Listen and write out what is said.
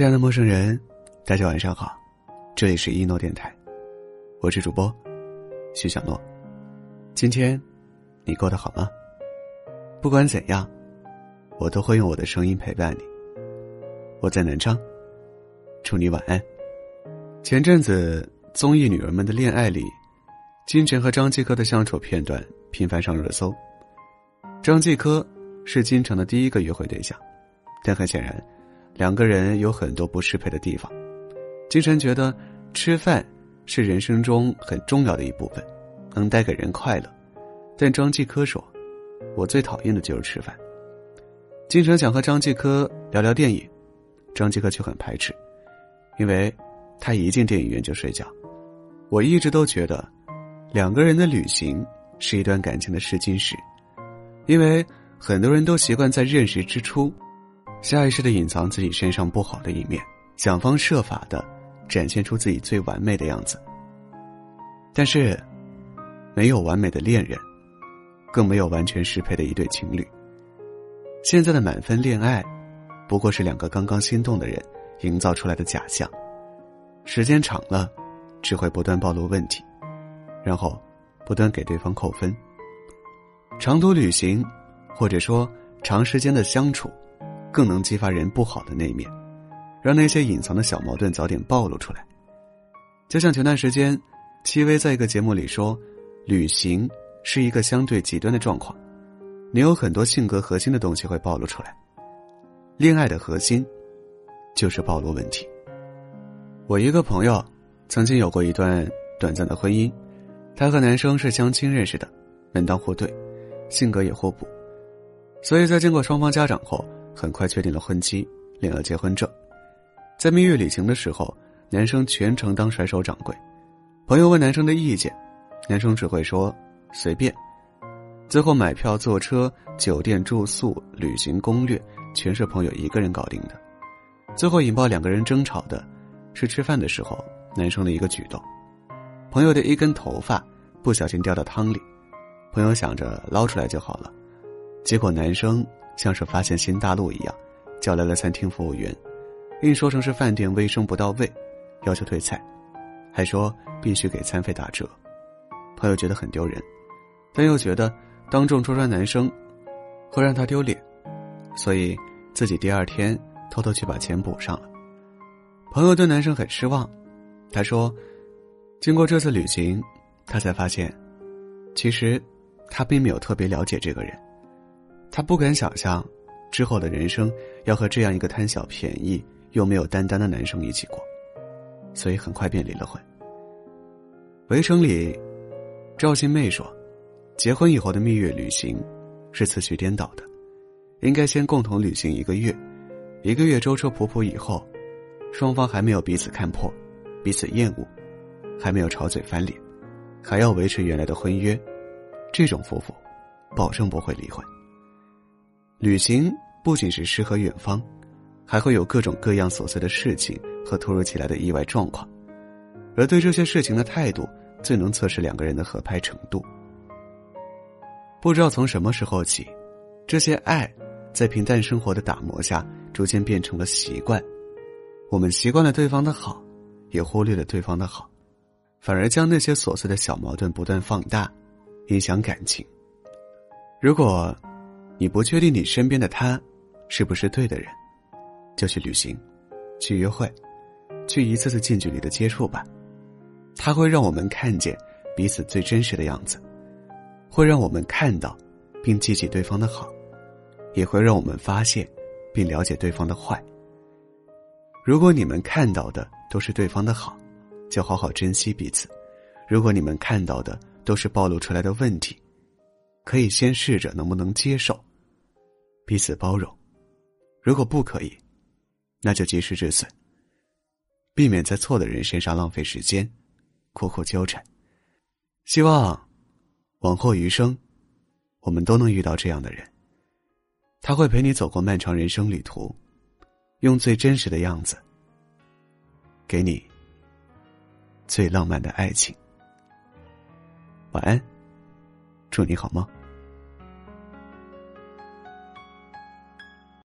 亲爱的陌生人，大家晚上好，这里是一诺电台，我是主播徐小诺。今天你过得好吗？不管怎样，我都会用我的声音陪伴你。我在南昌，祝你晚安。前阵子综艺《女儿们的恋爱》里，金晨和张继科的相处片段频繁上热搜。张继科是金晨的第一个约会对象，但很显然。两个人有很多不适配的地方，金晨觉得吃饭是人生中很重要的一部分，能带给人快乐。但张继科说：“我最讨厌的就是吃饭。”金晨想和张继科聊聊电影，张继科却很排斥，因为他一进电影院就睡觉。我一直都觉得，两个人的旅行是一段感情的试金石，因为很多人都习惯在认识之初。下意识的隐藏自己身上不好的一面，想方设法的展现出自己最完美的样子。但是，没有完美的恋人，更没有完全适配的一对情侣。现在的满分恋爱，不过是两个刚刚心动的人营造出来的假象。时间长了，只会不断暴露问题，然后不断给对方扣分。长途旅行，或者说长时间的相处。更能激发人不好的那一面，让那些隐藏的小矛盾早点暴露出来。就像前段时间，戚薇在一个节目里说，旅行是一个相对极端的状况，你有很多性格核心的东西会暴露出来。恋爱的核心，就是暴露问题。我一个朋友，曾经有过一段短暂的婚姻，他和男生是相亲认识的，门当户对，性格也互补，所以在经过双方家长后。很快确定了婚期，领了结婚证。在蜜月旅行的时候，男生全程当甩手掌柜。朋友问男生的意见，男生只会说随便。最后买票、坐车、酒店住宿、旅行攻略，全是朋友一个人搞定的。最后引爆两个人争吵的，是吃饭的时候男生的一个举动。朋友的一根头发不小心掉到汤里，朋友想着捞出来就好了，结果男生。像是发现新大陆一样，叫来了餐厅服务员，硬说成是饭店卫生不到位，要求退菜，还说必须给餐费打折。朋友觉得很丢人，但又觉得当众戳穿男生会让他丢脸，所以自己第二天偷偷去把钱补上了。朋友对男生很失望，他说：“经过这次旅行，他才发现，其实他并没有特别了解这个人。”他不敢想象，之后的人生要和这样一个贪小便宜又没有担当的男生一起过，所以很快便离了婚。围城里，赵新妹说：“结婚以后的蜜月旅行是次序颠倒的，应该先共同旅行一个月，一个月舟车仆仆以后，双方还没有彼此看破、彼此厌恶，还没有吵嘴翻脸，还要维持原来的婚约，这种夫妇，保证不会离婚。”旅行不仅是诗和远方，还会有各种各样琐碎的事情和突如其来的意外状况，而对这些事情的态度，最能测试两个人的合拍程度。不知道从什么时候起，这些爱，在平淡生活的打磨下，逐渐变成了习惯。我们习惯了对方的好，也忽略了对方的好，反而将那些琐碎的小矛盾不断放大，影响感情。如果。你不确定你身边的他，是不是对的人，就去旅行，去约会，去一次次近距离的接触吧。他会让我们看见彼此最真实的样子，会让我们看到，并记起对方的好，也会让我们发现，并了解对方的坏。如果你们看到的都是对方的好，就好好珍惜彼此；如果你们看到的都是暴露出来的问题，可以先试着能不能接受。彼此包容，如果不可以，那就及时止损，避免在错的人身上浪费时间，苦苦纠缠。希望往后余生，我们都能遇到这样的人。他会陪你走过漫长人生旅途，用最真实的样子，给你最浪漫的爱情。晚安，祝你好梦。